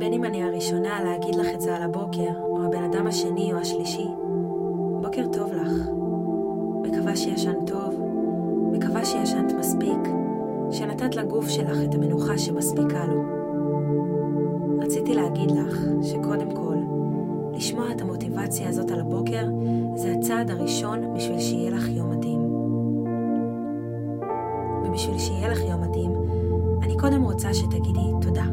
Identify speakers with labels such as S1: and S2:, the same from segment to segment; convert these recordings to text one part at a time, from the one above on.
S1: בין אם אני הראשונה להגיד לך את זה על הבוקר, או הבן אדם השני או השלישי, בוקר טוב לך. מקווה שישנת טוב, מקווה שישנת מספיק, שנתת לגוף שלך את המנוחה שמספיקה לו. רציתי להגיד לך שקודם כל, לשמוע את המוטיבציה הזאת על הבוקר זה הצעד הראשון בשביל שיהיה לך יום מדהים. ובשביל שיהיה לך יום מדהים, אני קודם רוצה שתגידי תודה.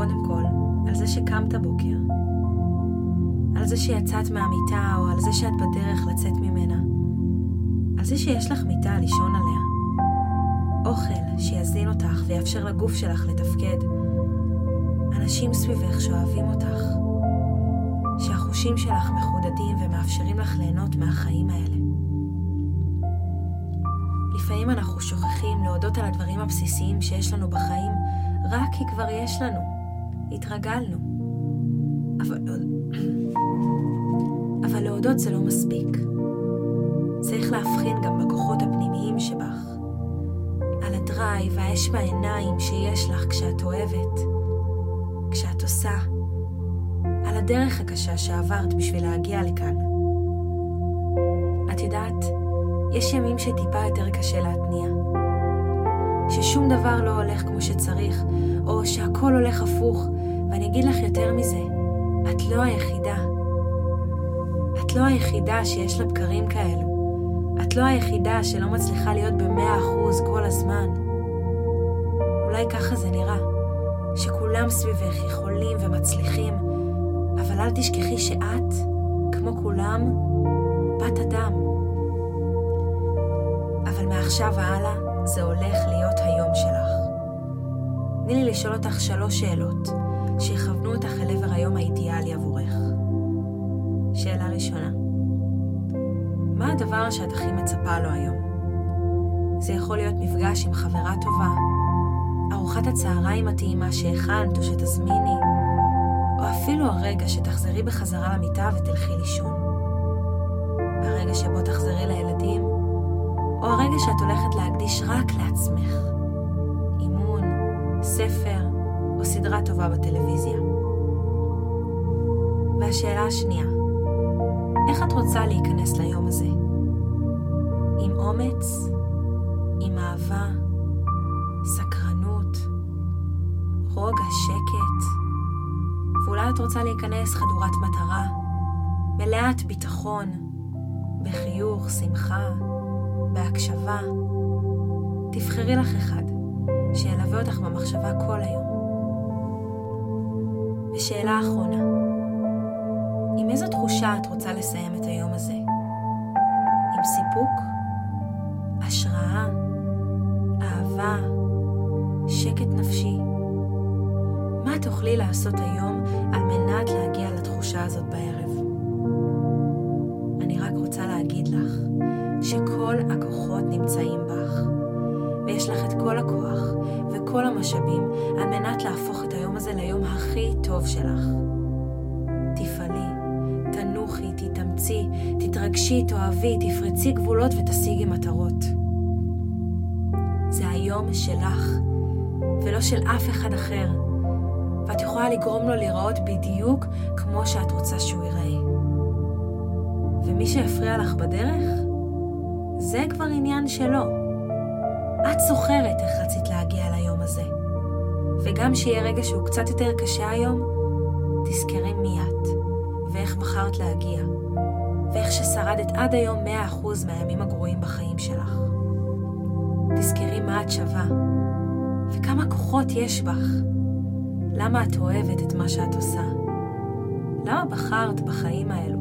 S1: קודם כל, על זה שקמת בוקר. על זה שיצאת מהמיטה או על זה שאת בדרך לצאת ממנה. על זה שיש לך מיטה לישון עליה. אוכל שיזין אותך ויאפשר לגוף שלך לתפקד. אנשים סביבך שאוהבים אותך. שהחושים שלך מחודדים ומאפשרים לך ליהנות מהחיים האלה. לפעמים אנחנו שוכחים להודות על הדברים הבסיסיים שיש לנו בחיים רק כי כבר יש לנו. התרגלנו. אבל, אבל להודות זה לא מספיק. צריך להבחין גם בכוחות הפנימיים שבך. על הדרייב והאש בעיניים שיש לך כשאת אוהבת, כשאת עושה, על הדרך הקשה שעברת בשביל להגיע לכאן. את יודעת, יש ימים שטיפה יותר קשה להתניע. ששום דבר לא הולך כמו שצריך, או שהכל הולך הפוך, ואני אגיד לך יותר מזה, את לא היחידה. את לא היחידה שיש לה בקרים כאלו. את לא היחידה שלא מצליחה להיות במאה אחוז כל הזמן. אולי ככה זה נראה, שכולם סביבך יכולים ומצליחים, אבל אל תשכחי שאת, כמו כולם, בת אדם. אבל מעכשיו והלאה זה הולך להיות היום שלך. תני לי לשאול אותך שלוש שאלות שיכוונו אותך אל עבר היום האידיאלי עבורך. שאלה ראשונה, מה הדבר שאת הכי מצפה לו היום? זה יכול להיות מפגש עם חברה טובה, ארוחת הצהריים הטעימה שהכנת או שתזמיני, או אפילו הרגע שתחזרי בחזרה למיטה ותלכי לישון. הרגע שבו תחזרי לילדים, או הרגע שאת הולכת להקדיש רק לעצמך. אימון, ספר או סדרה טובה בטלוויזיה. והשאלה השנייה, איך את רוצה להיכנס ליום הזה? עם אומץ? עם אהבה? סקרנות? רוגע, שקט? ואולי את רוצה להיכנס חדורת מטרה, מלאת ביטחון, בחיוך, שמחה, בהקשבה. תבחרי לך אחד שילווה אותך במחשבה כל היום. ושאלה אחרונה, עם איזו תחושה את רוצה לסיים את היום הזה? עם סיפוק? השראה? אהבה? שקט נפשי? מה תוכלי לעשות היום על מנת להגיע לתחושה הזאת בערב? אני רק רוצה להגיד לך שכל הכוחות נמצאים בך, ויש לך את כל הכוח וכל המשאבים על מנת להפוך את היום הזה ליום הכי טוב שלך. תתאמצי, תתרגשי, תאהבי, תפרצי גבולות ותשיגי מטרות. זה היום שלך, ולא של אף אחד אחר, ואת יכולה לגרום לו להיראות בדיוק כמו שאת רוצה שהוא ייראה. ומי שהפריע לך בדרך, זה כבר עניין שלו. את זוכרת איך רצית להגיע ליום הזה. וגם שיהיה רגע שהוא קצת יותר קשה היום, תזכרי מי את, ואיך בחרת להגיע, ואיך ששרדת עד היום 100% מהימים הגרועים בחיים שלך. תזכרי מה את שווה, וכמה כוחות יש בך. למה את אוהבת את מה שאת עושה? למה בחרת בחיים האלו?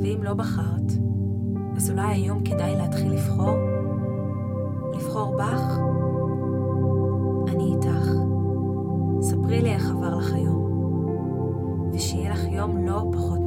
S1: ואם לא בחרת, אז אולי היום כדאי להתחיל לבחור? לבחור בך? אני איתך. ספרי לי איך עבר לך היום, ושיהיה לך